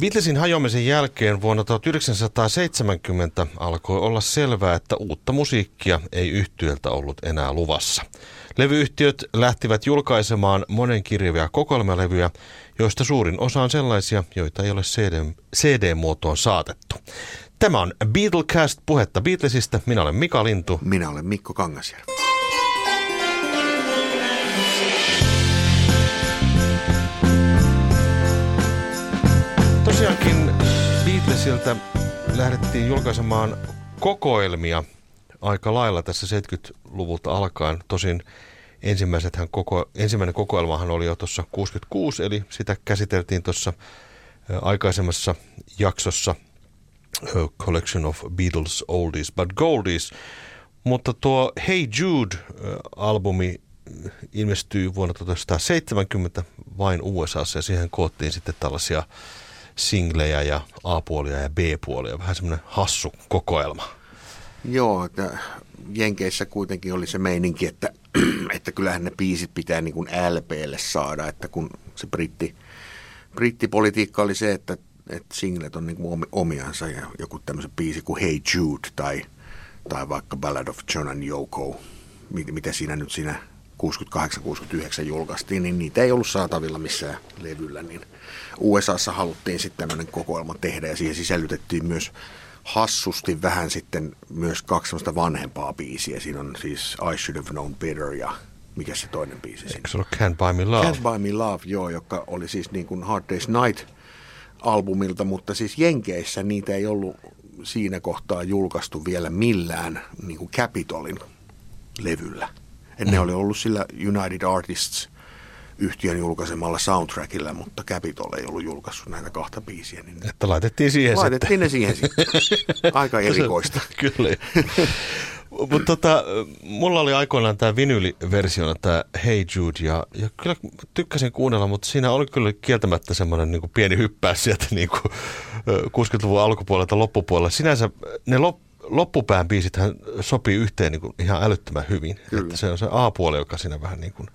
Beatlesin hajoamisen jälkeen vuonna 1970 alkoi olla selvää, että uutta musiikkia ei yhtiöltä ollut enää luvassa. Levyyhtiöt lähtivät julkaisemaan monenkirjavia kokoelmalevyjä, joista suurin osa on sellaisia, joita ei ole CD, CD-muotoon saatettu. Tämä on Beatlecast, puhetta Beatlesista. Minä olen Mika Lintu. Minä olen Mikko Kangasjärvi. Beatlesiltä lähdettiin julkaisemaan kokoelmia aika lailla tässä 70-luvulta alkaen. Tosin ensimmäisethän koko, ensimmäinen kokoelmahan oli jo tuossa 66, eli sitä käsiteltiin tuossa aikaisemmassa jaksossa Collection of Beatles Oldies but Goldies. Mutta tuo Hey Jude-albumi ilmestyi vuonna 1970 vain USAssa ja siihen koottiin sitten tällaisia singlejä ja A-puolia ja B-puolia. Vähän semmoinen hassu kokoelma. Joo, että Jenkeissä kuitenkin oli se meininki, että, että kyllähän ne biisit pitää niin kuin LPlle saada, että kun se britti, brittipolitiikka oli se, että, että singlet on niin kuin omiansa ja joku tämmöisen biisi kuin Hey Jude tai, tai vaikka Ballad of John and Yoko, mitä siinä nyt siinä 68-69 julkaistiin, niin niitä ei ollut saatavilla missään levyllä, niin USAssa haluttiin sitten tämmöinen kokoelma tehdä ja siihen sisällytettiin myös hassusti vähän sitten myös kaksi semmoista vanhempaa biisiä. Siinä on siis I Should Have Known Better ja mikä se toinen biisi Eikö se Can't Buy Me Love? Can't Buy Me Love, joo, joka oli siis niin kuin Hard Day's Night albumilta, mutta siis Jenkeissä niitä ei ollut siinä kohtaa julkaistu vielä millään niin kuin Capitolin levyllä. Ne mm. oli ollut sillä United Artists yhtiön julkaisemalla soundtrackilla, mutta Capitol ei ollut julkaissut näitä kahta biisiä. Niin että laitettiin siihen Laitettiin sitten. ne siihen sitten. Aika erikoista. Kyllä. Mutta tota, mulla oli aikoinaan tämä vinyliversiona, tämä Hey Jude, ja, ja kyllä tykkäsin kuunnella, mutta siinä oli kyllä kieltämättä semmoinen niin pieni hyppäys sieltä niin kuin 60-luvun alkupuolelta loppupuolella. Sinänsä ne lop, loppupään biisithän sopii yhteen niin kuin ihan älyttömän hyvin. Kyllä. Että se on se A-puoli, joka siinä vähän niin kuin,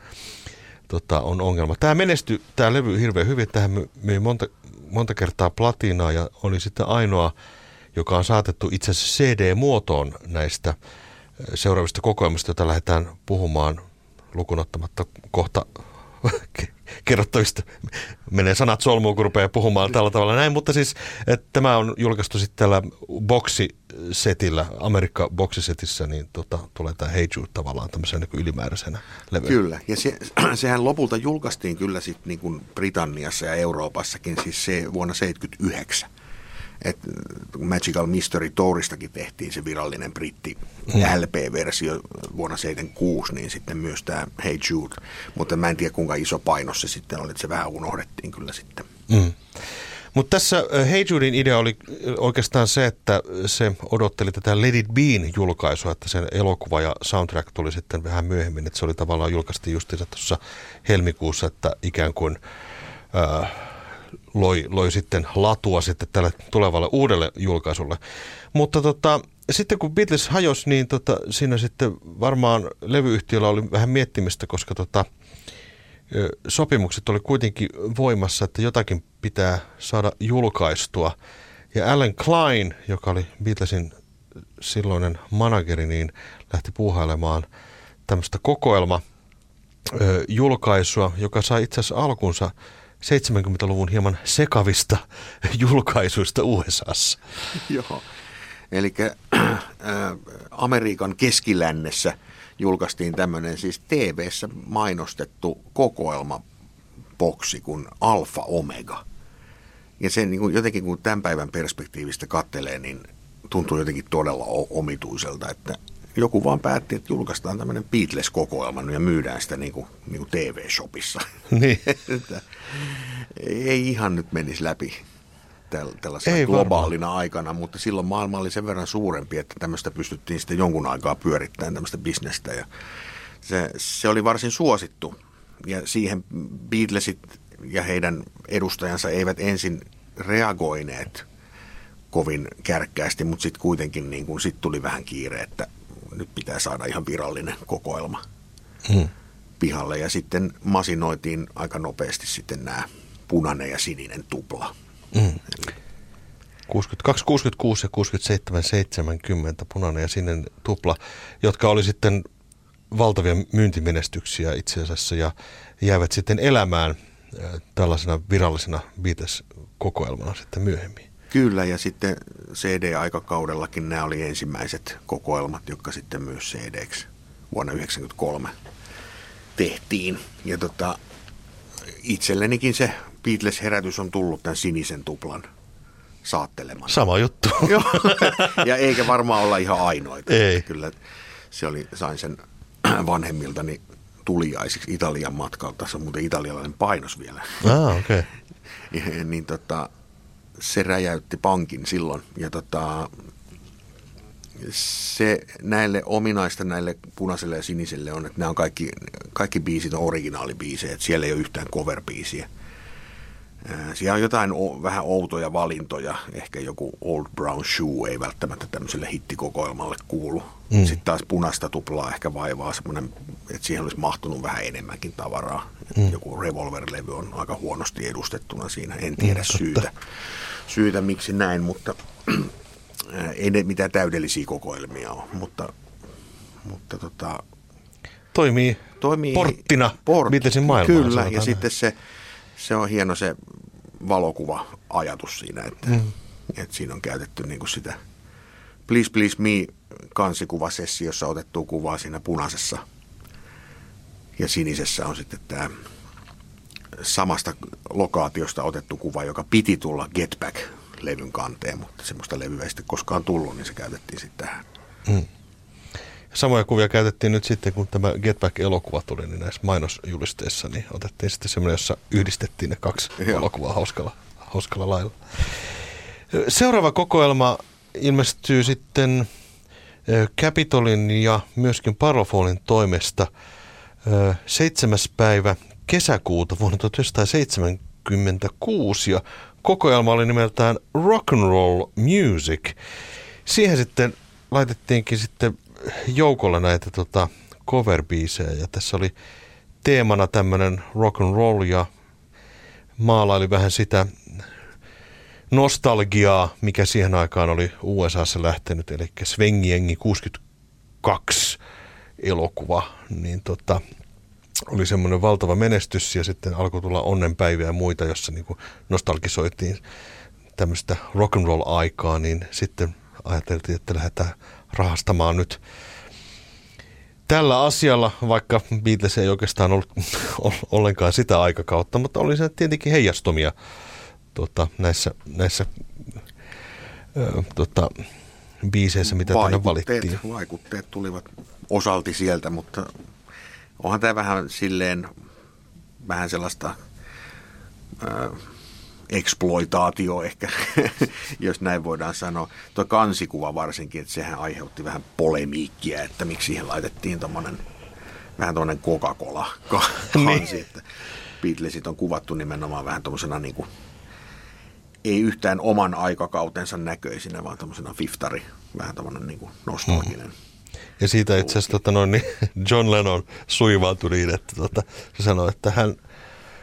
tota, on ongelma. Tämä menestyi, tämä levy hirveän hyvin. Tähän myi monta, monta kertaa platinaa ja oli sitten ainoa, joka on saatettu itse asiassa CD-muotoon näistä seuraavista kokoelmista, joita lähdetään puhumaan lukunottamatta kohta kerrottavista menee sanat solmuun, kun rupeaa puhumaan tällä tavalla. Näin, mutta siis että tämä on julkaistu sitten tällä boksisetillä, Amerikka boksisetissä, niin tota, tulee tämä Hey Jude tavallaan tämmöisenä niin ylimääräisenä levyä. Kyllä, ja se, sehän lopulta julkaistiin kyllä sitten niin kuin Britanniassa ja Euroopassakin siis se vuonna 1979 että Magical Mystery Touristakin tehtiin se virallinen britti. LP-versio vuonna 76, niin sitten myös tämä Hey Jude. Mutta mä en tiedä kuinka iso painos se sitten oli, että se vähän unohdettiin kyllä sitten. Mm. Mutta tässä Hey Judein idea oli oikeastaan se, että se odotteli tätä Let It Bein julkaisua, että sen elokuva ja soundtrack tuli sitten vähän myöhemmin, että se oli tavallaan julkaistiin justiinsa tuossa helmikuussa, että ikään kuin äh, loi, loi sitten latua sitten tälle tulevalle uudelle julkaisulle. Mutta tota, sitten kun Beatles hajosi, niin tota, siinä sitten varmaan levyyhtiöllä oli vähän miettimistä, koska tota, sopimukset oli kuitenkin voimassa, että jotakin pitää saada julkaistua. Ja Alan Klein, joka oli Beatlesin silloinen manageri, niin lähti puuhailemaan tämmöistä kokoelma julkaisua, joka sai itse asiassa alkunsa 70-luvun hieman sekavista julkaisuista USAssa. Joo, eli äh, Amerikan keskilännessä julkaistiin tämmöinen siis TV-ssä mainostettu kokoelma boksi kuin Alfa Omega. Ja se niin kuin jotenkin kun tämän päivän perspektiivistä kattelee, niin tuntuu jotenkin todella omituiselta, että joku vaan päätti, että julkaistaan tämmöinen Beatles-kokoelma ja myydään sitä niin kuin, niin kuin TV-shopissa. Niin. ei ihan nyt menisi läpi tällaisena ei globaalina varmaan. aikana, mutta silloin maailma oli sen verran suurempi, että tämmöistä pystyttiin sitten jonkun aikaa pyörittämään tämmöistä bisnestä ja se, se oli varsin suosittu ja siihen Beatlesit ja heidän edustajansa eivät ensin reagoineet kovin kärkkäästi, mutta sitten kuitenkin niin kun sit tuli vähän kiire, että nyt pitää saada ihan virallinen kokoelma hmm. pihalle. Ja sitten masinoitiin aika nopeasti sitten nämä punainen ja sininen tupla. Mm. 62, 66 ja 67, 70 punainen ja sininen tupla, jotka oli sitten valtavia myyntimenestyksiä itse asiassa ja jäivät sitten elämään tällaisena virallisena Beatles-kokoelmana sitten myöhemmin. Kyllä, ja sitten CD-aikakaudellakin nämä oli ensimmäiset kokoelmat, jotka sitten myös CD-ksi vuonna 1993 tehtiin. Ja tota, itsellenikin se Beatles-herätys on tullut tämän sinisen tuplan saattelemaan. Sama juttu. Joo, ja eikä varmaan olla ihan ainoita. Ei. Kyllä se oli, sain sen vanhemmiltani tuliaisiksi Italian matkalta. Se on muuten italialainen painos vielä. Ah, okei. Okay. niin tota, se räjäytti pankin silloin. Ja tota, se näille ominaista näille punaiselle ja siniselle on, että nämä on kaikki, kaikki biisit on originaalibiisejä, että siellä ei ole yhtään cover-biisiä. Siellä on jotain vähän outoja valintoja, ehkä joku Old Brown Shoe ei välttämättä tämmöiselle hittikokoelmalle kuulu. Mm. Sitten taas punaista tuplaa ehkä vaivaa semmoinen, että siihen olisi mahtunut vähän enemmänkin tavaraa. Mm. Joku Revolver-levy on aika huonosti edustettuna siinä, en tiedä mm, syytä, syytä miksi näin, mutta ei ne mitään täydellisiä kokoelmia ole, mutta, mutta tota, toimii, toimii porttina port, Beatlesin maailmaan. Kyllä, ja sitten se, se on hieno se valokuva-ajatus siinä, että, mm. että siinä on käytetty niin kuin sitä Please Please Me kansikuvasessiossa otettu kuvaa siinä punaisessa ja sinisessä on sitten tämä samasta lokaatiosta otettu kuva, joka piti tulla Get Back-levyn kanteen, mutta semmoista levyä ei sitten koskaan tullut, niin se käytettiin sitten tähän. Mm. Samoja kuvia käytettiin nyt sitten, kun tämä Get Back-elokuva tuli, niin näissä mainosjulisteissa niin otettiin sitten semmoinen, jossa yhdistettiin ne kaksi Joo. elokuvaa hauskalla, hauskalla lailla. Seuraava kokoelma ilmestyy sitten Capitolin ja myöskin Parofolin toimesta 7. päivä kesäkuuta vuonna 1976 ja kokoelma oli nimeltään Rock and Roll Music. Siihen sitten laitettiinkin sitten joukolla näitä tota, cover ja tässä oli teemana tämmöinen rock and roll ja maalaili vähän sitä nostalgiaa, mikä siihen aikaan oli USAssa lähtenyt, eli Svengiengi 62 elokuva, niin tota, oli semmoinen valtava menestys ja sitten alkoi tulla onnenpäiviä ja muita, jossa niin nostalgisoitiin tämmöistä rock and roll aikaa, niin sitten ajateltiin, että lähdetään rahastamaan nyt tällä asialla, vaikka Beatles ei oikeastaan ollut ollenkaan sitä aikakautta, mutta oli se tietenkin heijastumia tota, näissä, näissä ö, tota, biiseissä, mitä tänne valittiin. Vaikutteet tulivat osalti sieltä, mutta onhan tämä vähän silleen, vähän sellaista ö, eksploitaatio ehkä, jos näin voidaan sanoa. Tuo kansikuva varsinkin, että sehän aiheutti vähän polemiikkia, että miksi siihen laitettiin tommonen, vähän tuommoinen Coca-Cola kansi, niin. että Beatlesit on kuvattu nimenomaan vähän tuommoisena niin kuin, ei yhtään oman aikakautensa näköisinä, vaan tuommoisena fiftari, vähän tämmöinen niin nostalginen. Mm. Ja siitä itse asiassa tota noin, niin John Lennon suivaantui niin, että tota, se sanoi, että hän,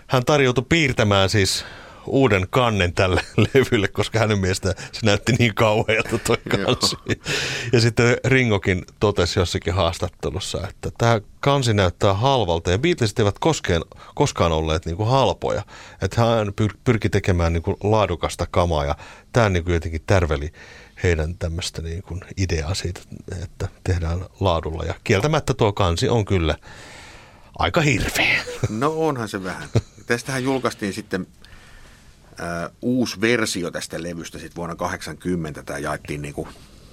hän tarjoutui piirtämään siis uuden kannen tälle levylle, koska hänen mielestä se näytti niin kauhealta toi kansi. ja sitten Ringokin totesi jossakin haastattelussa, että tämä kansi näyttää halvalta ja Beatlesit eivät koskeen, koskaan olleet niin kuin halpoja. Että hän pyrki tekemään niin kuin laadukasta kamaa ja tämä niin kuin jotenkin tärveli heidän tämmöistä niin kuin ideaa siitä, että tehdään laadulla. Ja kieltämättä tuo kansi on kyllä aika hirveä. No onhan se vähän. Tästähän julkaistiin sitten äh, uusi versio tästä levystä sitten vuonna 80. Tämä jaettiin niin kuin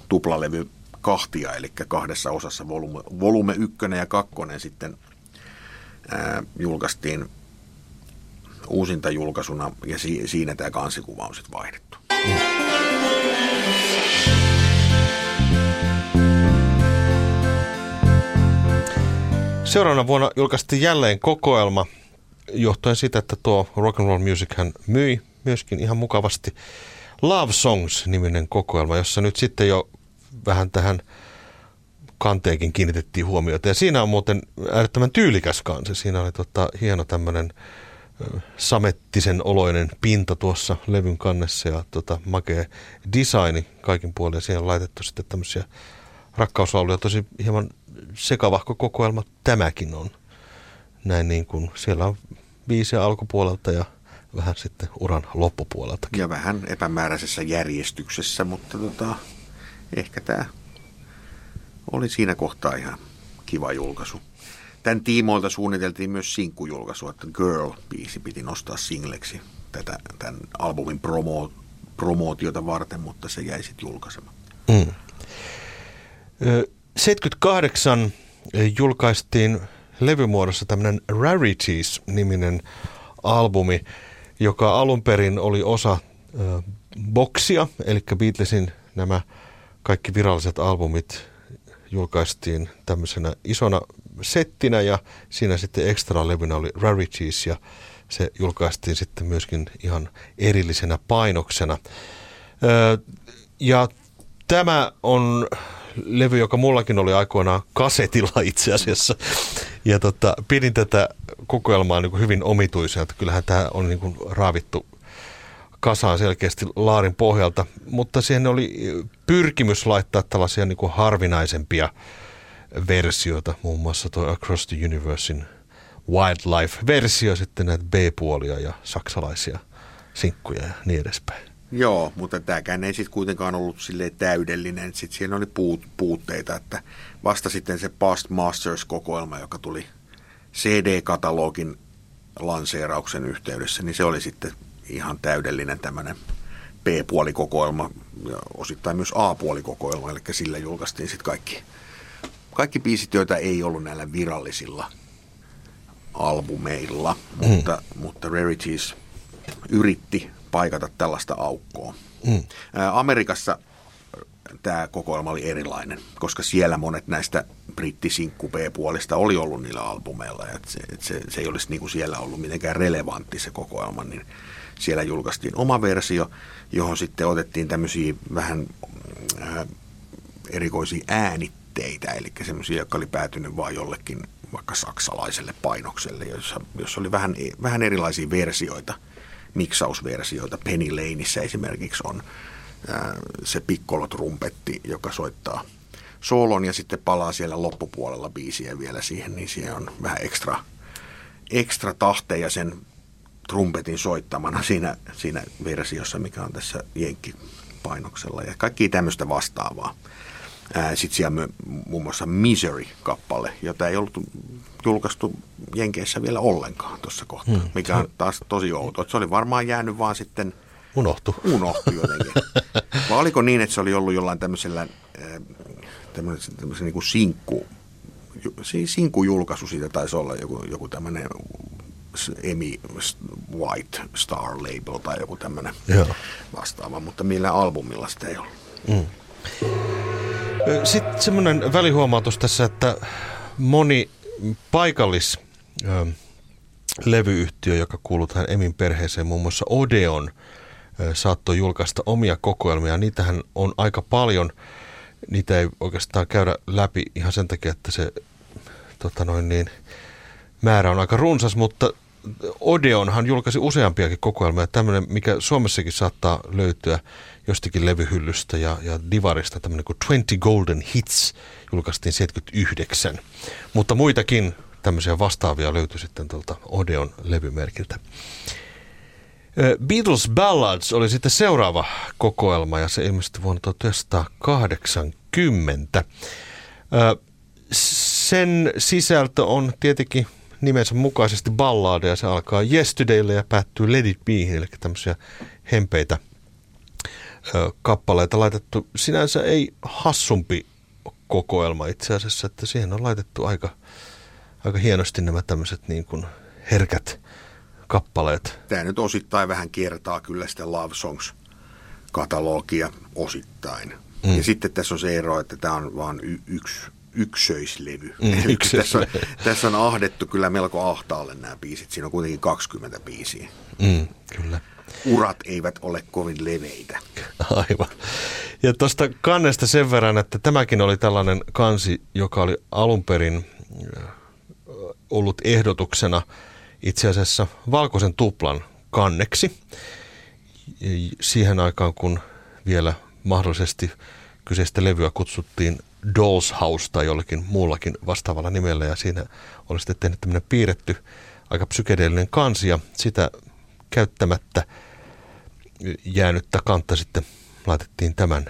tuplalevy kahtia, eli kahdessa osassa volume, volume 1 ja 2 sitten äh, julkaistiin uusinta julkaisuna ja si- siinä tämä kansikuva on sitten vaihdettu. Seuraavana vuonna julkaistiin jälleen kokoelma johtuen siitä, että tuo rock and roll music hän myi myöskin ihan mukavasti Love Songs-niminen kokoelma, jossa nyt sitten jo vähän tähän kanteekin kiinnitettiin huomiota. Ja siinä on muuten äärettömän tyylikäs kansi. Siinä oli tota, hieno tämmöinen samettisen oloinen pinta tuossa levyn kannessa ja tota, makea designi kaikin puolin. Siihen on laitettu sitten tämmöisiä rakkauslauluja. Tosi hieman sekavahko kokoelma tämäkin on. Näin niin kuin siellä on viisi alkupuolelta ja vähän sitten uran loppupuolelta. Ja vähän epämääräisessä järjestyksessä, mutta tota, ehkä tämä oli siinä kohtaa ihan kiva julkaisu. Tämän tiimoilta suunniteltiin myös sinkkujulkaisu, että Girl-biisi piti nostaa singleksi tätä, tämän albumin promo, promootiota varten, mutta se jäi sitten julkaisematta. Mm. 78 julkaistiin levymuodossa tämmöinen Rarities-niminen albumi, joka alun perin oli osa boksia, eli Beatlesin nämä kaikki viralliset albumit julkaistiin tämmöisenä isona settinä ja siinä sitten extra levynä oli Rarities ja se julkaistiin sitten myöskin ihan erillisenä painoksena. Ja tämä on levy, joka mullakin oli aikoinaan kasetilla itse asiassa. Ja tota, pidin tätä kokoelmaa niin kuin hyvin omituisena, että kyllähän tämä on niin kuin raavittu kasaan selkeästi laarin pohjalta, mutta siihen oli pyrkimys laittaa tällaisia niin kuin harvinaisempia versioita, muun muassa tuo Across the Universein Wildlife-versio, sitten näitä B-puolia ja saksalaisia sinkkuja ja niin edespäin. Joo, mutta tämäkään ei sitten kuitenkaan ollut sille täydellinen. Sitten siinä oli puut, puutteita, että vasta sitten se Past Masters-kokoelma, joka tuli CD-katalogin lanseerauksen yhteydessä, niin se oli sitten ihan täydellinen tämmöinen B-puolikokoelma ja osittain myös A-puolikokoelma, eli sillä julkaistiin sitten kaikki, kaikki biisit, joita ei ollut näillä virallisilla albumeilla, mm. mutta, mutta Rarities yritti paikata tällaista aukkoa. Mm. Amerikassa tämä kokoelma oli erilainen, koska siellä monet näistä brittisinkku B-puolista oli ollut niillä albumeilla. Et se, et se, se ei olisi niinku siellä ollut mitenkään relevantti se kokoelma, niin siellä julkaistiin oma versio, johon sitten otettiin tämmöisiä vähän äh, erikoisia äänitteitä, eli semmoisia, jotka oli päätynyt vain jollekin vaikka saksalaiselle painokselle, jossa, jossa oli vähän, vähän erilaisia versioita – miksausversioita. Penny Laneissa esimerkiksi on se pikkolotrumpetti, joka soittaa soolon ja sitten palaa siellä loppupuolella biisiä vielä siihen, niin siihen on vähän ekstra, ekstra tahteja sen trumpetin soittamana siinä, siinä versiossa, mikä on tässä Jenkki-painoksella ja kaikki tämmöistä vastaavaa. Sitten siellä muun muassa Misery-kappale, jota ei ollut julkaistu Jenkeissä vielä ollenkaan tuossa kohtaa, hmm. mikä on taas tosi outo. Se oli varmaan jäänyt vaan sitten... Unohtu. Unohtu jotenkin. Vai oliko niin, että se oli ollut jollain tämmöisellä tämmöisen, tämmöisen niin kuin sinkku, sinkujulkaisu siitä taisi olla joku, joku tämmöinen Emi White Star Label tai joku tämmöinen vastaava, mutta millä albumilla sitä ei ollut. Mm. Sitten semmoinen välihuomautus tässä, että moni paikallis levyyhtiö, joka kuuluu tähän Emin perheeseen, muun muassa Odeon, saattoi julkaista omia kokoelmia. Niitähän on aika paljon. Niitä ei oikeastaan käydä läpi ihan sen takia, että se tota noin niin, määrä on aika runsas, mutta Odeonhan julkaisi useampiakin kokoelmia. Tämmöinen, mikä Suomessakin saattaa löytyä jostakin levyhyllystä ja, ja Divarista, tämmöinen kuin 20 Golden Hits julkaistiin 79. Mutta muitakin tämmöisiä vastaavia löytyi sitten tuolta Odeon levymerkiltä. Beatles Ballads oli sitten seuraava kokoelma ja se ilmestyi vuonna 1980. Sen sisältö on tietenkin nimensä mukaisesti balladeja. Se alkaa Yesterdaylle ja päättyy Let It Behin, eli tämmöisiä hempeitä kappaleita laitettu. Sinänsä ei hassumpi kokoelma itse asiassa, että siihen on laitettu aika, aika hienosti nämä tämmöiset niin kuin herkät kappaleet. Tämä nyt osittain vähän kiertaa kyllä sitä Love Songs katalogia osittain. Mm. Ja sitten tässä on se ero, että tämä on vain y- yksi yksöislevy. Mm, tässä, on, tässä on ahdettu kyllä melko ahtaalle nämä biisit. Siinä on kuitenkin 20 biisiä. Mm, kyllä. Urat eivät ole kovin leveitä. Aivan. Ja tuosta kannesta sen verran, että tämäkin oli tällainen kansi, joka oli alun perin äh, ollut ehdotuksena itse asiassa valkoisen tuplan kanneksi siihen aikaan, kun vielä mahdollisesti kyseistä levyä kutsuttiin Dolls House tai jollakin muullakin vastaavalla nimellä ja siinä oli sitten tehnyt tämmöinen piirretty aika psykedeellinen kansi ja sitä käyttämättä jäänyttä kantta sitten laitettiin tämän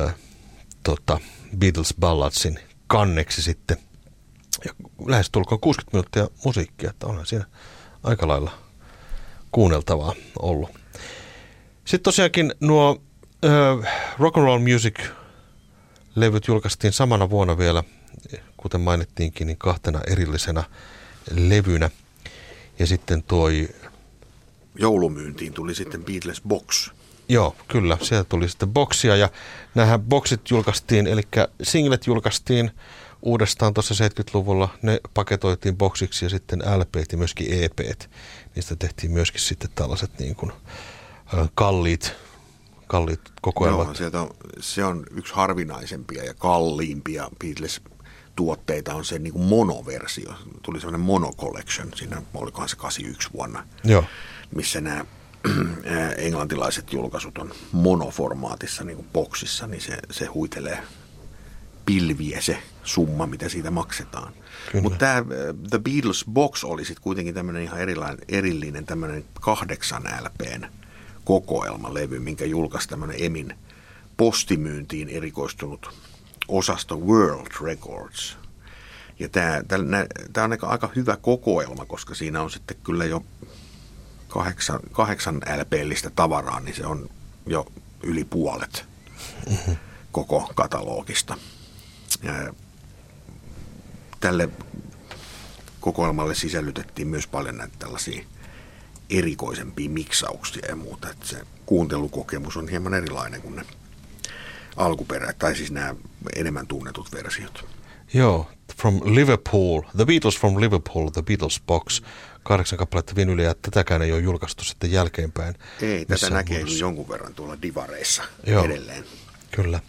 äh, tota, Beatles Balladsin kanneksi sitten. Ja lähestulkoon 60 minuuttia musiikkia, että onhan siinä aika lailla kuunneltavaa ollut. Sitten tosiaankin nuo äh, rock and roll music levyt julkaistiin samana vuonna vielä, kuten mainittiinkin, niin kahtena erillisenä levynä. Ja sitten tuo... Joulumyyntiin tuli sitten Beatles Box. Joo, kyllä. Sieltä tuli sitten boksia ja nämähän boksit julkaistiin, eli singlet julkaistiin uudestaan tuossa 70-luvulla. Ne paketoitiin boksiksi ja sitten LP ja myöskin EP. Niistä tehtiin myöskin sitten tällaiset niin kuin, kalliit, kalliit kokoelmat. Joo, sieltä on, se on yksi harvinaisempia ja kalliimpia Beatles tuotteita on se niin kuin monoversio. Tuli sellainen mono collection, siinä olikohan se 81 vuonna, Joo. Missä nämä englantilaiset julkaisut on monoformaatissa niin kuin boksissa, niin se, se huitelee pilviä se summa, mitä siitä maksetaan. Mutta tämä The Beatles Box oli sitten kuitenkin tämmöinen ihan erilainen, erillinen tämmöinen kahdeksan LPn kokoelmalevy, minkä julkaisi tämmöinen Emin postimyyntiin erikoistunut osasto World Records. Ja tämä, on aika hyvä kokoelma, koska siinä on sitten kyllä jo kahdeksan, kahdeksan LP-listä tavaraa, niin se on jo yli puolet mm-hmm. koko katalogista. Ja tälle kokoelmalle sisällytettiin myös paljon näitä tällaisia erikoisempia miksauksia ja muuta. Että se kuuntelukokemus on hieman erilainen kuin ne alkuperä, tai siis nämä enemmän tunnetut versiot. Joo, From Liverpool, The Beatles from Liverpool, The Beatles Box, kahdeksan kappaletta vinyliä, ja tätäkään ei ole julkaistu sitten jälkeenpäin. Ei, tätä näkee muodossa. jonkun verran tuolla divareissa Joo, edelleen. Kyllä.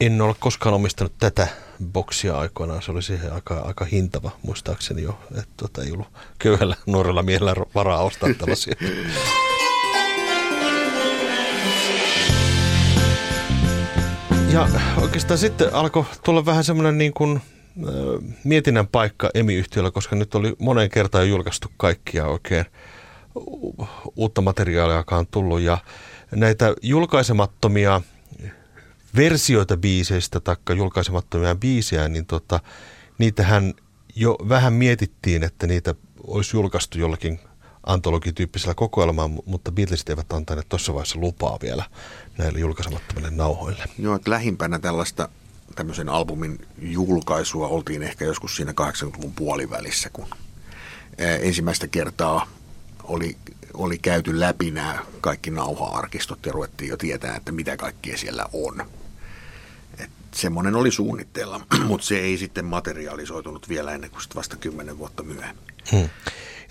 En ole koskaan omistanut tätä boksia aikoinaan, se oli siihen aika, aika hintava, muistaakseni jo, että tota, ei ollut köyhällä nuorella miehellä varaa ostaa tällaisia. Ja oikeastaan sitten alkoi tulla vähän semmoinen niin kuin mietinnän paikka EMI-yhtiöllä, koska nyt oli moneen kertaan julkaistu kaikkia oikein uutta materiaalia, joka on tullut. Ja näitä julkaisemattomia versioita biiseistä tai julkaisemattomia biisejä, niin tota, niitähän jo vähän mietittiin, että niitä olisi julkaistu jollakin antologityyppisellä kokoelmalla, mutta Beatlesit eivät antaneet tuossa vaiheessa lupaa vielä näille julkaisemattomille nauhoille. Joo, että lähimpänä tällaista tämmöisen albumin julkaisua oltiin ehkä joskus siinä 80-luvun puolivälissä, kun ensimmäistä kertaa oli, oli käyty läpi nämä kaikki nauha-arkistot ja ruvettiin jo tietää, että mitä kaikkea siellä on. Et semmoinen oli suunnitteilla, mutta se ei sitten materialisoitunut vielä ennen kuin vasta kymmenen vuotta myöhemmin. Hmm.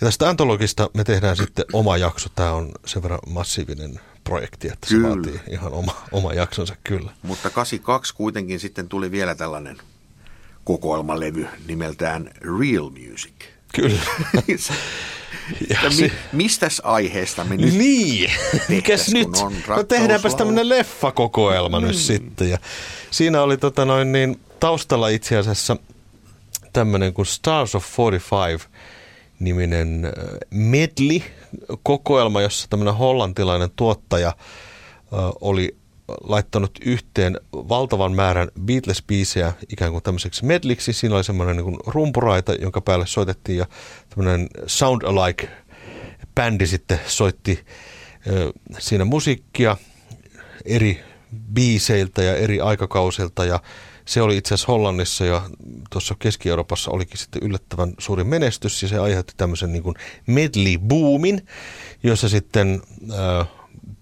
Ja tästä antologista me tehdään sitten oma jakso. Tämä on sen verran massiivinen projekti, että kyllä. se vaatii ihan oma, oma jaksonsa kyllä. Mutta 82 kuitenkin sitten tuli vielä tällainen kokoelmalevy nimeltään Real Music. Kyllä. ja mi, mistäs aiheesta me nyt Niin, mikäs nyt? No tehdäänpäs tämmöinen leffakokoelma mm. nyt sitten. Ja siinä oli tota noin niin, taustalla itse asiassa tämmöinen kuin Stars of 45 niminen medley-kokoelma, jossa tämmöinen hollantilainen tuottaja oli laittanut yhteen valtavan määrän Beatles-biisejä ikään kuin tämmöiseksi medliksi. Siinä oli semmoinen niin rumpuraita, jonka päälle soitettiin ja tämmöinen Sound Alike-bändi sitten soitti siinä musiikkia eri biiseiltä ja eri aikakausilta ja se oli itse asiassa Hollannissa ja tuossa Keski-Euroopassa olikin sitten yllättävän suuri menestys ja se aiheutti tämmöisen niin kuin medley-boomin, jossa sitten äh,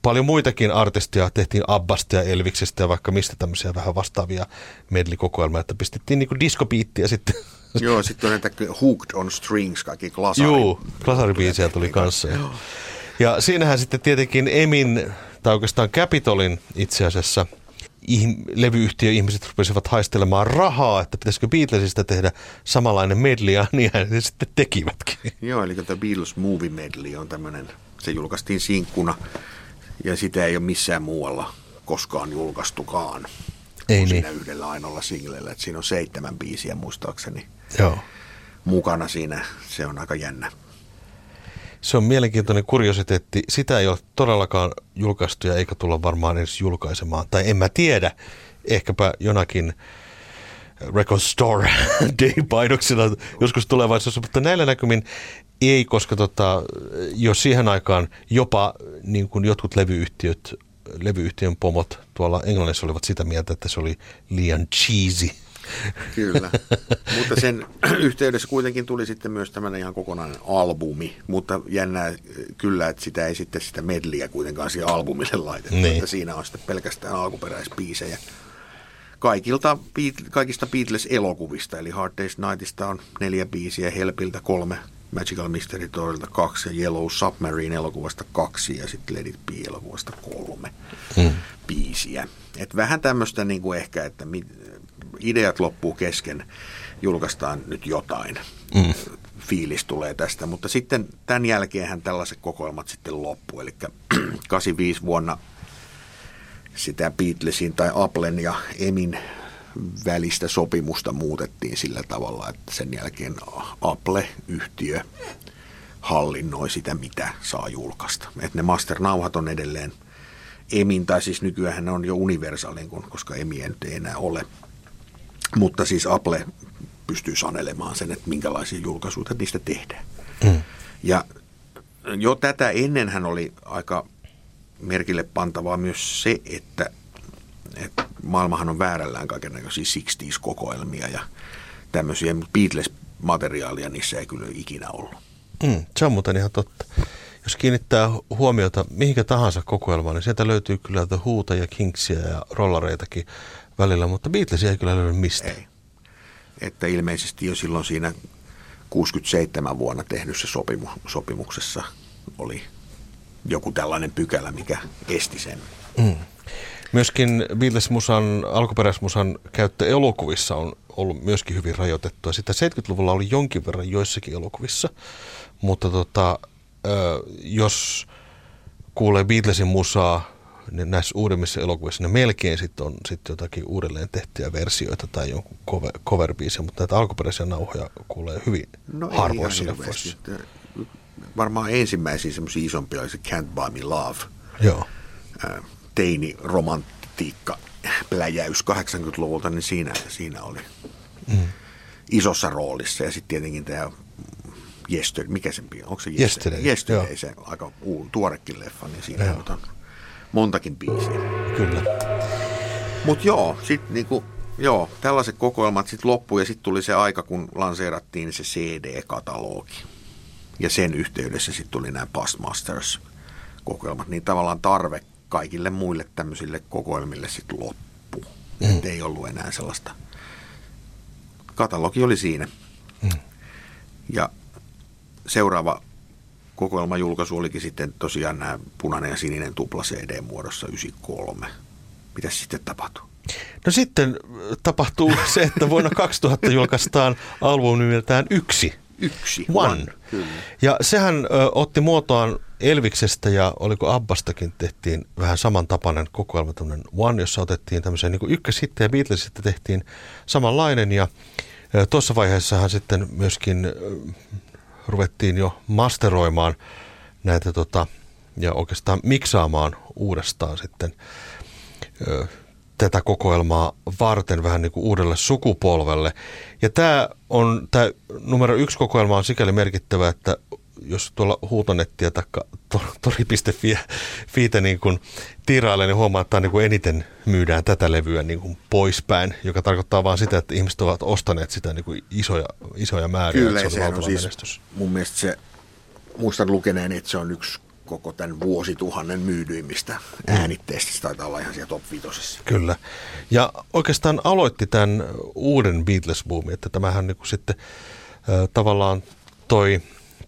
paljon muitakin artistia tehtiin Abbasta ja Elviksestä ja vaikka mistä tämmöisiä vähän vastaavia medley-kokoelmia, että pistettiin niin kuin diskobiittiä sitten. Joo, sitten on näitä Hooked on Strings, kaikki klasari. Joo, klasaribiisiä tuli kanssa. Ja, ja siinähän sitten tietenkin Emin, tai oikeastaan Capitolin itse asiassa – levyyhtiö-ihmiset rupesivat haistelemaan rahaa, että pitäisikö Beatlesista tehdä samanlainen medley, ja niin he sitten tekivätkin. Joo, eli tämä Beatles Movie Medley on tämmöinen, se julkaistiin sinkkuna, ja sitä ei ole missään muualla koskaan julkaistukaan. Ei niin. Siinä yhdellä ainoalla singlellä, että siinä on seitsemän biisiä muistaakseni Joo. mukana siinä. Se on aika jännä. Se on mielenkiintoinen kuriositeetti. Sitä ei ole todellakaan julkaistu ja eikä tulla varmaan edes julkaisemaan. Tai en mä tiedä, ehkäpä jonakin Record Store Day-painoksena joskus tulevaisuudessa, mutta näillä näkymin ei, koska tota, jo siihen aikaan jopa niin kuin jotkut levyyhtiöt levyyhtiön pomot tuolla Englannissa olivat sitä mieltä, että se oli liian cheesy. Kyllä, mutta sen yhteydessä kuitenkin tuli sitten myös tämmöinen ihan kokonainen albumi, mutta jännää kyllä, että sitä ei sitten sitä medliä kuitenkaan siihen albumille laitettu, niin. että siinä on sitten pelkästään alkuperäispiisejä. Kaikilta, kaikista Beatles-elokuvista, eli Hard Day's Nightista on neljä biisiä, Helpiltä kolme, Magical Mystery Tourilta kaksi ja Yellow Submarine elokuvasta kaksi ja sitten Let It Be elokuvasta kolme mm. biisiä. Et vähän tämmöistä niin kuin ehkä, että ideat loppuu kesken, julkaistaan nyt jotain. Mm. Fiilis tulee tästä, mutta sitten tämän jälkeenhän tällaiset kokoelmat sitten loppuu. Eli 85 vuonna sitä Beatlesin tai Applen ja Emin välistä sopimusta muutettiin sillä tavalla, että sen jälkeen Apple-yhtiö hallinnoi sitä, mitä saa julkaista. Että ne masternauhat on edelleen Emin, tai siis nykyään ne on jo Universalin, koska Emi ei enää ole. Mutta siis Apple pystyy sanelemaan sen, että minkälaisia julkaisuja niistä tehdään. Mm. Ja jo tätä ennenhän oli aika merkille pantavaa myös se, että että maailmahan on väärällään kaikenlaisia 60s-kokoelmia ja tämmöisiä, Beatles-materiaalia niissä ei kyllä ikinä ollut. Mm, se on muuten ihan totta. Jos kiinnittää huomiota mihinkä tahansa kokoelmaan, niin sieltä löytyy kyllä The Who'ta ja Kingsia ja rollareitakin välillä, mutta Beatlesia ei kyllä löydy mistään. Ei. Että ilmeisesti jo silloin siinä 67 vuonna tehdyssä sopimu- sopimuksessa oli joku tällainen pykälä, mikä esti sen. Mm. Myöskin Beatles-musan, alkuperäismusan käyttö elokuvissa on ollut myöskin hyvin rajoitettua. Sitä 70-luvulla oli jonkin verran joissakin elokuvissa, mutta tota, jos kuulee Beatlesin musaa niin näissä uudemmissa elokuvissa, niin melkein sitten on sit jotakin uudelleen tehtyjä versioita tai jonkun cover, cover mutta näitä alkuperäisiä nauhoja kuulee hyvin no harvoissa leffoissa. Varmaan ensimmäisiä semmoisia isompia oli se Can't Buy Me Love. Joo teini-romantiikka pläjäys 80-luvulta, niin siinä, siinä oli mm. isossa roolissa. Ja sitten tietenkin tämä Yesterday, mikä sen onko se Yesterday? Yesterday, Yesterday se aika uu, tuorekin leffa, niin siinä on montakin biisiä. Kyllä. Mutta joo, sitten niinku, joo, tällaiset kokoelmat sitten loppui ja sitten tuli se aika, kun lanseerattiin se CD-katalogi. Ja sen yhteydessä sitten tuli nämä Past Masters kokoelmat, niin tavallaan tarve kaikille muille tämmöisille kokoelmille sitten loppu. Mm. Et ei ollut enää sellaista. Katalogi oli siinä. Mm. Ja seuraava kokoelman julkaisu olikin sitten tosiaan nämä punainen ja sininen tupla CD-muodossa 93. Mitä sitten tapahtui? No sitten tapahtuu se, että vuonna 2000 julkaistaan albumi nimeltään Yksi. Yksi. One. One. Kyllä. Ja sehän ö, otti muotoaan Elviksestä ja oliko Abbastakin tehtiin vähän samantapainen kokoelma, tämmöinen One, jossa otettiin tämmöisiä niin ykköshittejä Beatlesista tehtiin samanlainen ja tuossa vaiheessahan sitten myöskin ruvettiin jo masteroimaan näitä tota, ja oikeastaan miksaamaan uudestaan sitten ö, tätä kokoelmaa varten vähän niin kuin uudelle sukupolvelle. Ja tämä on, tämä numero yksi kokoelma on sikäli merkittävä, että jos tuolla huutonettiä tai tori.fi fiitä niin kuin tiirailee, niin huomaa, että niin kuin eniten myydään tätä levyä niin kuin poispäin, joka tarkoittaa vain sitä, että ihmiset ovat ostaneet sitä niin kuin isoja, isoja määriä. Kyllä, se on, on siis menestys. mun mielestä se, muistan lukeneen, että se on yksi koko tämän vuosituhannen myydyimmistä mm. äänitteistä. Se taitaa olla ihan siellä top viitosessa. Kyllä. Ja oikeastaan aloitti tämän uuden Beatles-boomin, että tämähän niin kuin sitten äh, tavallaan toi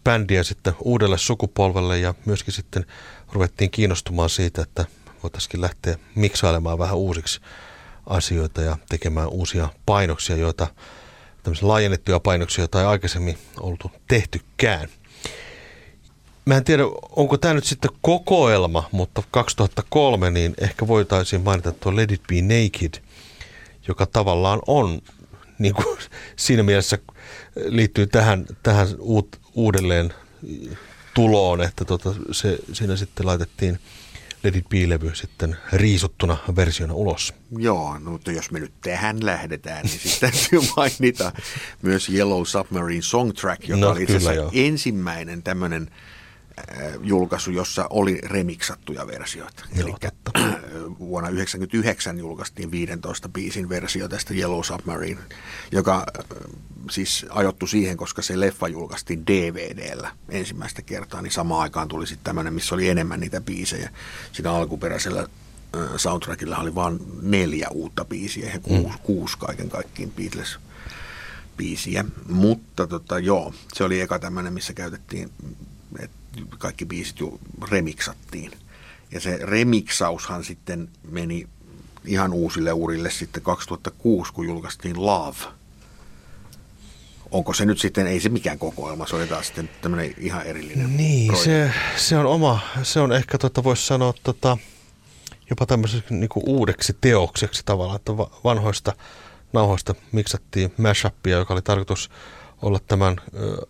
bändiä sitten uudelle sukupolvelle ja myöskin sitten ruvettiin kiinnostumaan siitä, että voitaisiin lähteä miksailemaan vähän uusiksi asioita ja tekemään uusia painoksia, joita tämmöisiä laajennettuja painoksia, joita ei aikaisemmin oltu tehtykään. Mä en tiedä, onko tämä nyt sitten kokoelma, mutta 2003 niin ehkä voitaisiin mainita tuo Let It Be Naked, joka tavallaan on niin kuin siinä mielessä liittyy tähän, tähän uut, uudelleen tuloon, että tota, se, siinä sitten laitettiin Let It Be-levy sitten riisuttuna versiona ulos. Joo, no, mutta jos me nyt tähän lähdetään, niin sitten täytyy mainita myös Yellow Submarine Songtrack, joka no, oli itse asiassa ensimmäinen tämmöinen julkaisu, jossa oli remiksattuja versioita. Eli vuonna 1999 julkaistiin 15 biisin versio tästä Yellow Submarine, joka äh, siis ajoittu siihen, koska se leffa julkaistiin DVDllä ensimmäistä kertaa, niin samaan aikaan tuli sitten tämmöinen, missä oli enemmän niitä biisejä. Siinä alkuperäisellä soundtrackilla oli vain neljä uutta biisiä ja kuusi, mm. kuusi kaiken kaikkiin Beatles biisiä. Mutta tota, joo, se oli eka tämmöinen, missä käytettiin, että kaikki biisit jo remiksattiin. Ja se remiksaushan sitten meni ihan uusille urille sitten 2006, kun julkaistiin Love – onko se nyt sitten, ei se mikään kokoelma, se on taas sitten tämmöinen ihan erillinen Niin, se, se, on oma, se on ehkä, tota, voisi sanoa, tota, jopa tämmöiseksi niin uudeksi teokseksi tavallaan, että vanhoista nauhoista miksattiin mashupia, joka oli tarkoitus olla tämän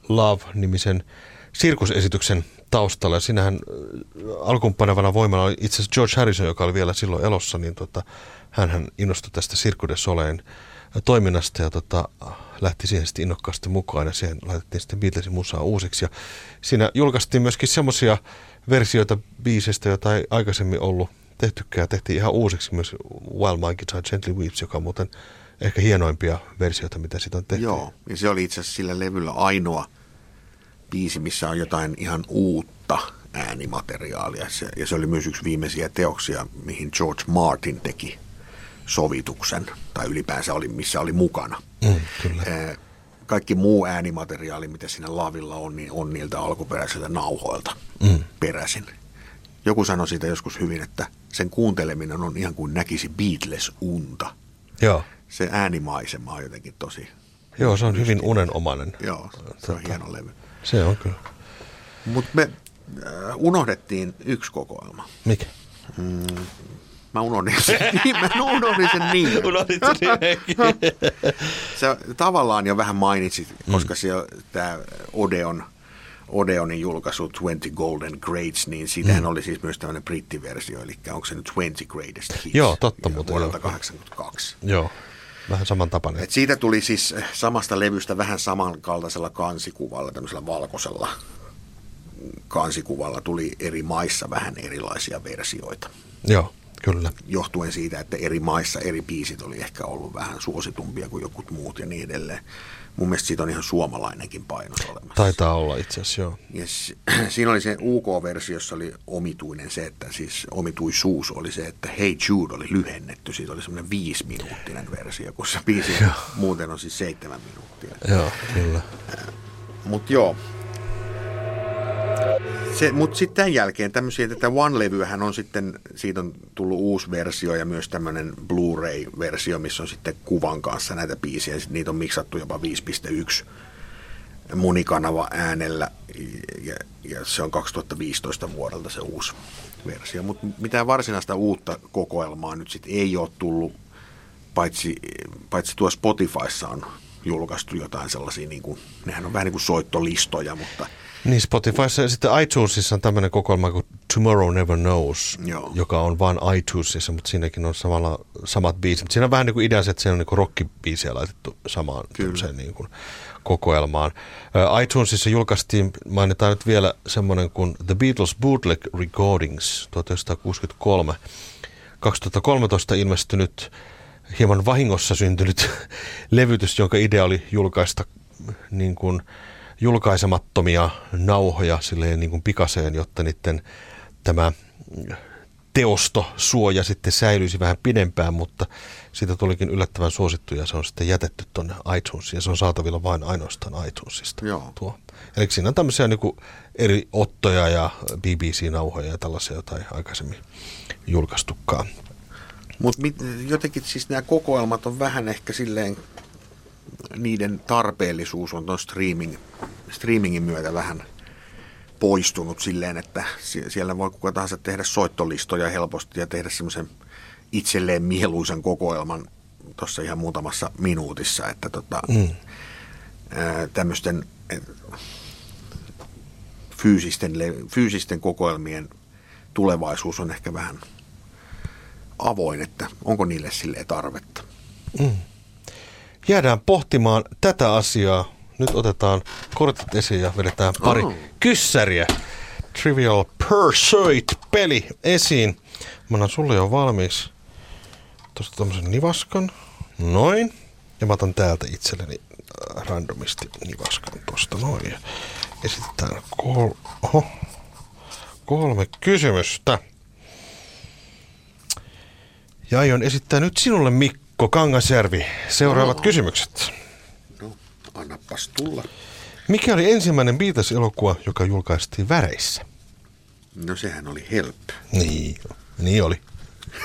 Love-nimisen sirkusesityksen taustalla. Ja siinähän uh, alkuunpanevana voimana oli itse asiassa George Harrison, joka oli vielä silloin elossa, niin tota, hän innostui tästä Cirque du Soleil toiminnasta ja tota, lähti siihen sitten innokkaasti mukaan ja siihen laitettiin sitten Beatlesin musaa uusiksi. Ja siinä julkaistiin myöskin semmoisia versioita biiseistä, joita ei aikaisemmin ollut tehtykään. Tehtiin ihan uusiksi myös Wild My Guitar Gently Weeps, joka on muuten ehkä hienoimpia versioita, mitä siitä on tehty. Joo, ja se oli itse asiassa sillä levyllä ainoa biisi, missä on jotain ihan uutta äänimateriaalia. Se, ja se oli myös yksi viimeisiä teoksia, mihin George Martin teki sovituksen, tai ylipäänsä oli, missä oli mukana. Mm, kyllä. Kaikki muu äänimateriaali, mitä siinä lavilla on, niin on niiltä alkuperäisiltä nauhoilta mm. peräisin. Joku sanoi siitä joskus hyvin, että sen kuunteleminen on ihan kuin näkisi Beatles-unta. Joo. Se äänimaisema on jotenkin tosi... Joo, se on hyvin unenomainen. Joo, se on tota, hieno levy. Se on kyllä. Mutta me äh, unohdettiin yksi kokoelma. Mikä? Mm, Mä unohdin sen, mä unohdin sen niin. Unohdin sen Se tavallaan jo vähän mainitsit, koska mm. se tämä Odeon, Odeonin julkaisu 20 Golden Greats, niin siitähän mm. oli siis myös tämmöinen brittiversio, eli onko se nyt 20 Greatest Hits? Joo, totta muuten. Vuodelta 82. Joo. Vähän samantapainen. Et siitä tuli siis samasta levystä vähän samankaltaisella kansikuvalla, tämmöisellä valkoisella kansikuvalla tuli eri maissa vähän erilaisia versioita. Joo. Kyllä. Johtuen siitä, että eri maissa eri biisit oli ehkä ollut vähän suositumpia kuin jokut muut ja niin edelleen. Mun mielestä siitä on ihan suomalainenkin painos olemassa. Taitaa olla itse asiassa, joo. Ja siinä oli se UK-versiossa oli omituinen se, että siis omituisuus oli se, että Hey Jude oli lyhennetty. Siitä oli semmoinen viisi minuuttinen versio, kun se biisi muuten on siis seitsemän minuuttia. Joo, kyllä. Mutta joo, se, mutta sitten tämän jälkeen tämmöisiä, että One-levyhän on sitten, siitä on tullut uusi versio ja myös tämmöinen Blu-ray-versio, missä on sitten kuvan kanssa näitä biisiä. Sitten niitä on miksattu jopa 5.1 monikanava äänellä ja, ja se on 2015 vuodelta se uusi versio. Mutta mitään varsinaista uutta kokoelmaa nyt sitten ei ole tullut, paitsi, paitsi tuo Spotifyssa on julkaistu jotain sellaisia, niin kuin, nehän on vähän niin kuin soittolistoja, mutta – niin Spotifyssa ja sitten iTunesissa on tämmöinen kokoelma kuin Tomorrow Never Knows, Joo. joka on vain iTunesissa, mutta siinäkin on samalla, samat biisit. Siinä on vähän niin kuin idea, että siinä on niin rockibiisejä laitettu samaan niin kuin kokoelmaan. iTunesissa julkaistiin, mainitaan nyt vielä semmoinen kuin The Beatles Bootleg Recordings 1963. 2013 ilmestynyt hieman vahingossa syntynyt levytys, jonka idea oli julkaista niin kuin – julkaisemattomia nauhoja silleen niin kuin pikaseen, jotta niiden tämä teostosuoja sitten säilyisi vähän pidempään, mutta siitä tulikin yllättävän suosittu ja se on sitten jätetty tuonne iTunesiin ja se on saatavilla vain ainoastaan iTunesista. Joo. Tuo. Eli siinä on tämmöisiä niin eri ottoja ja BBC-nauhoja ja tällaisia, joita ei aikaisemmin julkaistukaan. Mutta jotenkin siis nämä kokoelmat on vähän ehkä silleen, niiden tarpeellisuus on tuon streaming, streamingin myötä vähän poistunut silleen, että siellä voi kuka tahansa tehdä soittolistoja helposti ja tehdä semmoisen itselleen mieluisen kokoelman tuossa ihan muutamassa minuutissa, että tota, mm. tämmöisten fyysisten, fyysisten kokoelmien tulevaisuus on ehkä vähän avoin, että onko niille sille tarvetta. Mm. Jäädään pohtimaan tätä asiaa. Nyt otetaan kortit esiin ja vedetään pari oh. kyssäriä. Trivial Pursuit-peli esiin. Mä annan sulle jo valmis tuosta tämmöisen nivaskan. Noin. Ja mä otan täältä itselleni äh, randomisti nivaskan tuosta noin. Ja esitetään kol- Oho. kolme kysymystä. Ja aion esittää nyt sinulle Mikko Kangasjärvi seuraavat no. kysymykset. No, annapas tulla. Mikä oli ensimmäinen Beatles-elokuva, joka julkaistiin väreissä? No sehän oli Help. Niin, niin oli.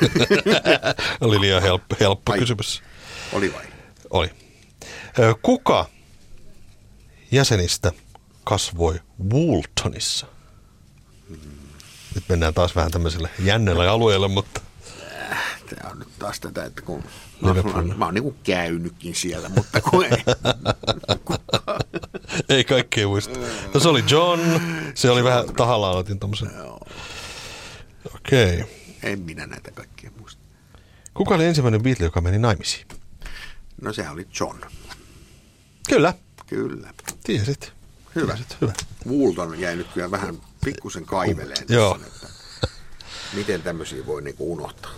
oli liian helppo, helppo kysymys. Oli vai? Oli. Kuka jäsenistä kasvoi Wooltonissa? Nyt mennään taas vähän tämmöiselle jännälle alueelle, mutta... Tämä on nyt taas tätä, että kun mä, mä, mä oon niin käynytkin siellä, mutta kun ei. ei kaikkea muista. No se oli John, se oli vähän tahallaan otin tommosen. Okei. Okay. En minä näitä kaikkia muista. Kuka oli ensimmäinen Beatle, joka meni naimisiin? No sehän oli John. Kyllä. Kyllä. Tiesit. Hyvä. Tiesit, hyvä. Woolton jäi nyt kyllä vähän pikkusen kaiveleen. Joo. Että miten tämmöisiä voi niinku unohtaa.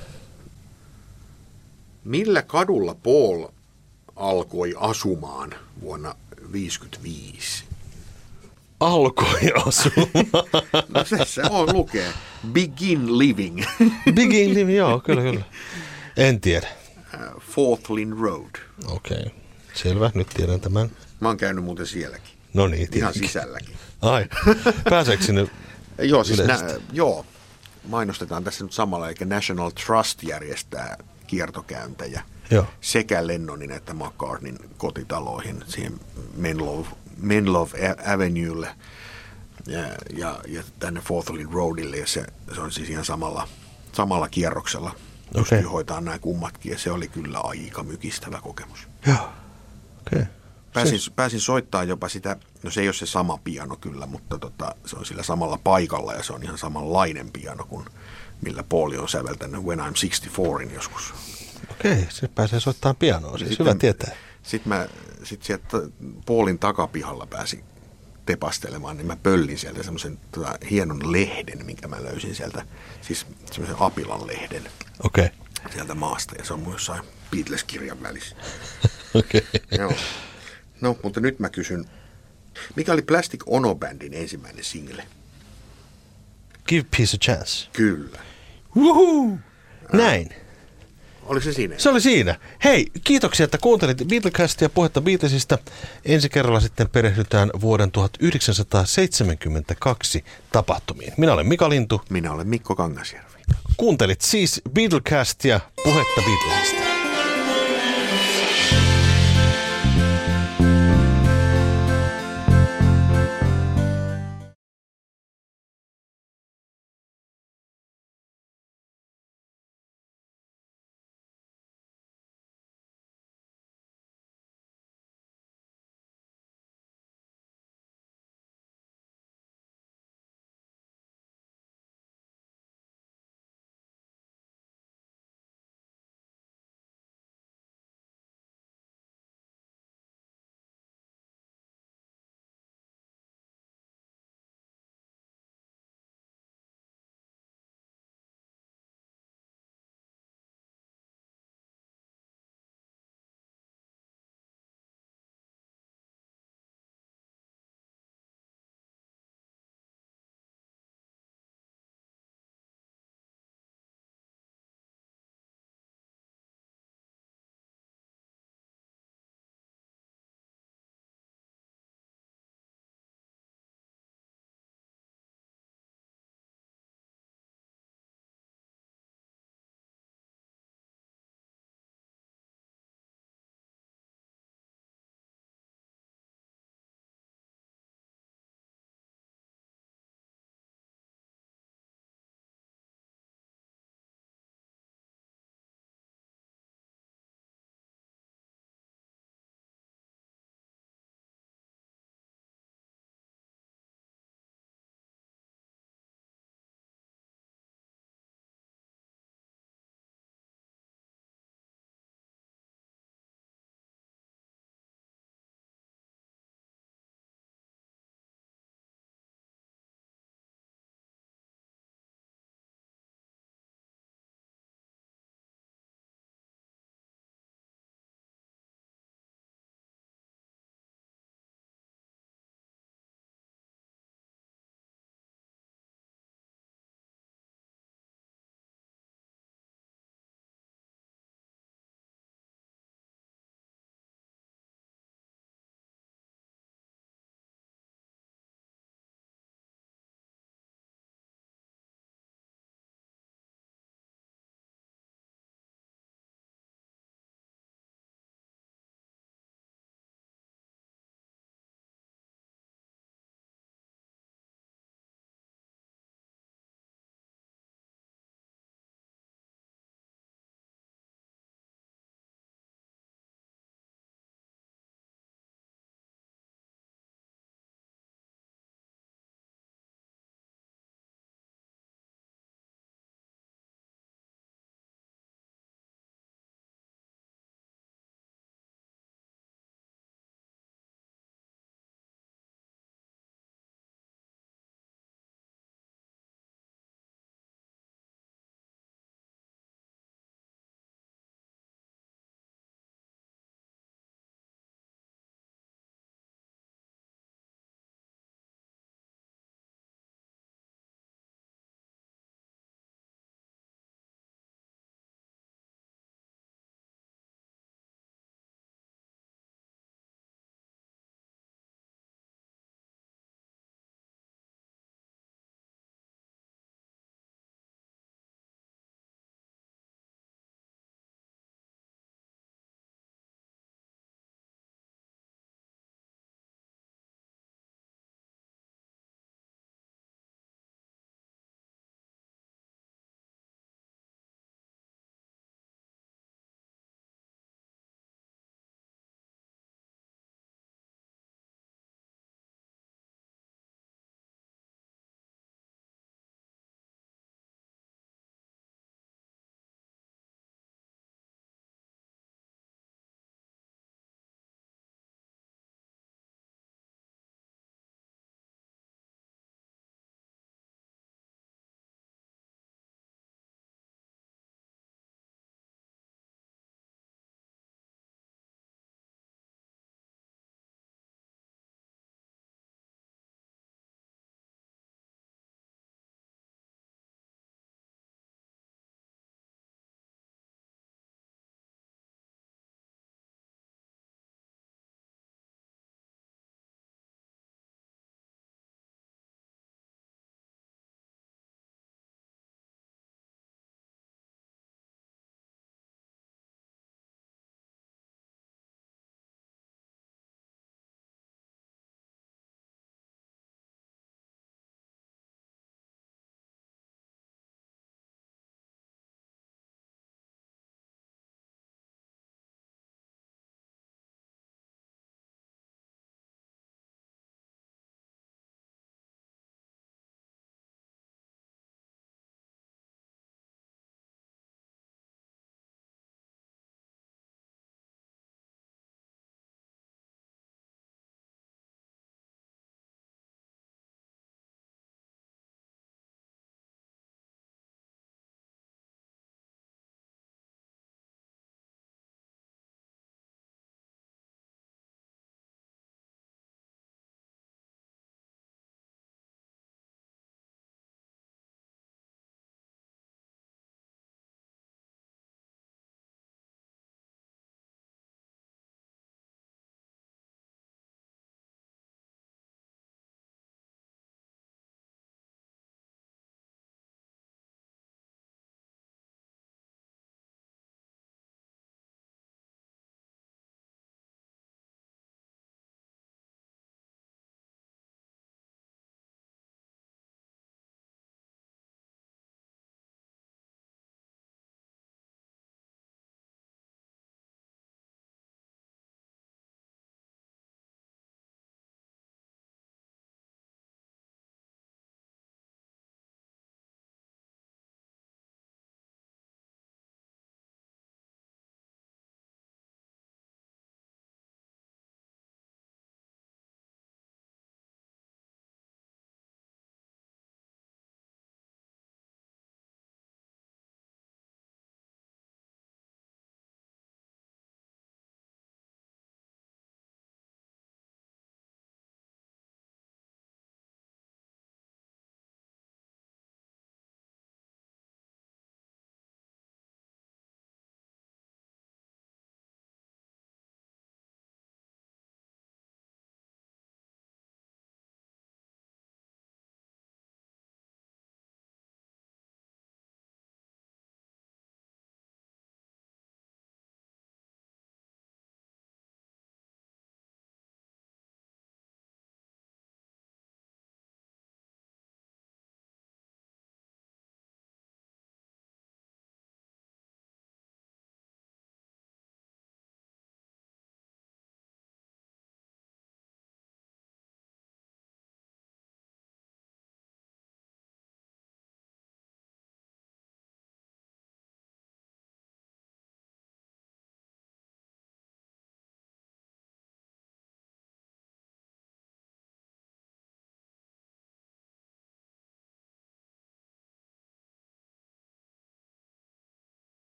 Millä kadulla Paul alkoi asumaan vuonna 1955? Alkoi asumaan? no se, se on lukee. Begin living. Begin living, joo, kyllä, kyllä. En tiedä. Uh, Fourth Lynn Road. Okei, okay. selvä, nyt tiedän tämän. Mä oon käynyt muuten sielläkin. No niin, Ihan sisälläkin. Ai, pääseekö sinne Joo, siis nä, joo, mainostetaan tässä nyt samalla, eli National Trust järjestää kiertokäyntejä Joo. sekä Lennonin että McCartneyn kotitaloihin siihen Menlove, Menlove Avenuelle ja, ja, ja tänne Forthlin Roadille ja se, se on siis ihan samalla, samalla kierroksella. Okay. hoitaa nämä kummatkin ja se oli kyllä aika mykistävä kokemus. Joo, okei. Okay. Pääsin, se... pääsin soittaa jopa sitä, no se ei ole se sama piano kyllä, mutta tota, se on sillä samalla paikalla ja se on ihan samanlainen piano kuin millä Pauli on säveltänyt When I'm 64 joskus. Okei, se pääsee soittamaan pianoa, siis sitten, hyvä tietää. Sitten mä sit sieltä Paulin takapihalla pääsin tepastelemaan, niin mä pöllin sieltä semmoisen tota, hienon lehden, minkä mä löysin sieltä, siis semmoisen Apilan lehden. Okei. Okay. Sieltä maasta, ja se on mun jossain Beatles-kirjan välissä. Okei. Okay. Joo. No, mutta nyt mä kysyn, mikä oli Plastic Ono Bandin ensimmäinen single? Give Peace a Chance. Kyllä. Woohoo! Näin. Oliko se siinä? Se oli siinä. Hei, kiitoksia, että kuuntelit Beatlecastia puhetta Beatlesista. Ensi kerralla sitten perehdytään vuoden 1972 tapahtumiin. Minä olen Mika Lintu. Minä olen Mikko Kangasjärvi. Kuuntelit siis Beatlecastia puhetta Beatlesista.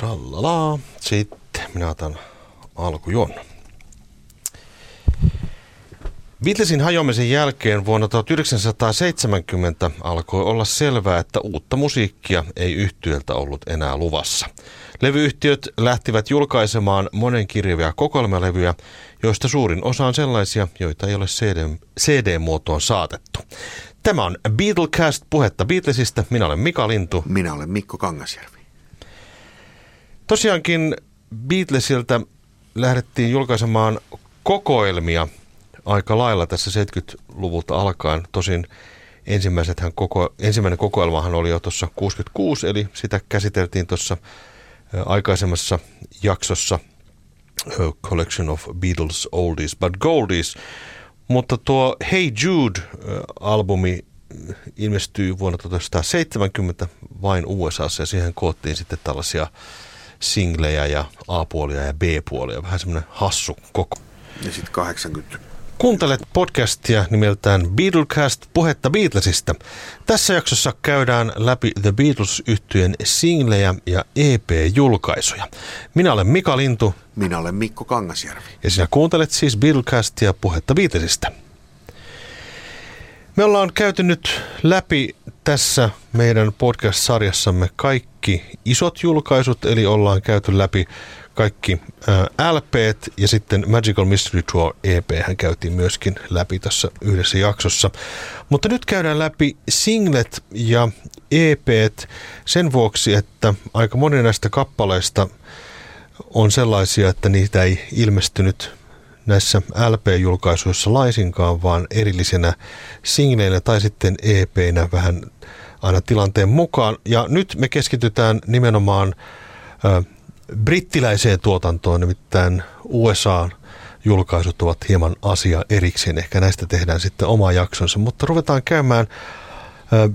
Trallala. Sitten minä otan alkujon. Beatlesin hajoamisen jälkeen vuonna 1970 alkoi olla selvää, että uutta musiikkia ei yhtiöltä ollut enää luvassa. Levyyhtiöt lähtivät julkaisemaan monenkirjavia kokoelmalevyjä, joista suurin osa on sellaisia, joita ei ole CD, CD-muotoon saatettu. Tämä on Beatlecast puhetta Beatlesista. Minä olen Mika Lintu. Minä olen Mikko Kangasjärvi. Tosiaankin Beatlesiltä lähdettiin julkaisemaan kokoelmia aika lailla tässä 70-luvulta alkaen. Tosin koko, ensimmäinen kokoelmahan oli jo tuossa 66, eli sitä käsiteltiin tuossa aikaisemmassa jaksossa Collection of Beatles Oldies but Goldies. Mutta tuo Hey Jude-albumi ilmestyi vuonna 1970 vain USAssa ja siihen koottiin sitten tällaisia singlejä ja A-puolia ja B-puolia. Vähän semmoinen hassu koko. Ja sitten 80 Kuuntelet podcastia nimeltään Beatlecast puhetta Beatlesista. Tässä jaksossa käydään läpi The beatles yhtyeen singlejä ja EP-julkaisuja. Minä olen Mika Lintu. Minä olen Mikko Kangasjärvi. Ja sinä kuuntelet siis Beatlecastia puhetta Beatlesista. Me ollaan käyty nyt läpi tässä meidän podcast-sarjassamme kaikki isot julkaisut, eli ollaan käyty läpi kaikki LP ja sitten Magical Mystery Tour EP hän käytiin myöskin läpi tässä yhdessä jaksossa. Mutta nyt käydään läpi singlet ja EP sen vuoksi, että aika moni näistä kappaleista on sellaisia, että niitä ei ilmestynyt näissä LP-julkaisuissa laisinkaan, vaan erillisenä singleinä tai sitten EPnä vähän aina tilanteen mukaan. Ja nyt me keskitytään nimenomaan brittiläiseen tuotantoon, nimittäin USA julkaisut ovat hieman asia erikseen. Ehkä näistä tehdään sitten oma jaksonsa, mutta ruvetaan käymään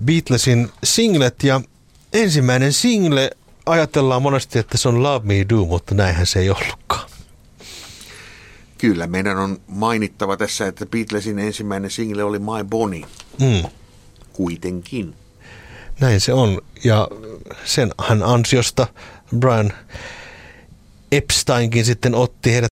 Beatlesin singlet ja ensimmäinen single ajatellaan monesti, että se on Love Me Do, mutta näinhän se ei ollutkaan. Kyllä, meidän on mainittava tässä, että Beatlesin ensimmäinen single oli My Bonnie. Mm. Kuitenkin. Näin se on, ja sen ansiosta Brian Epsteinkin sitten otti heidät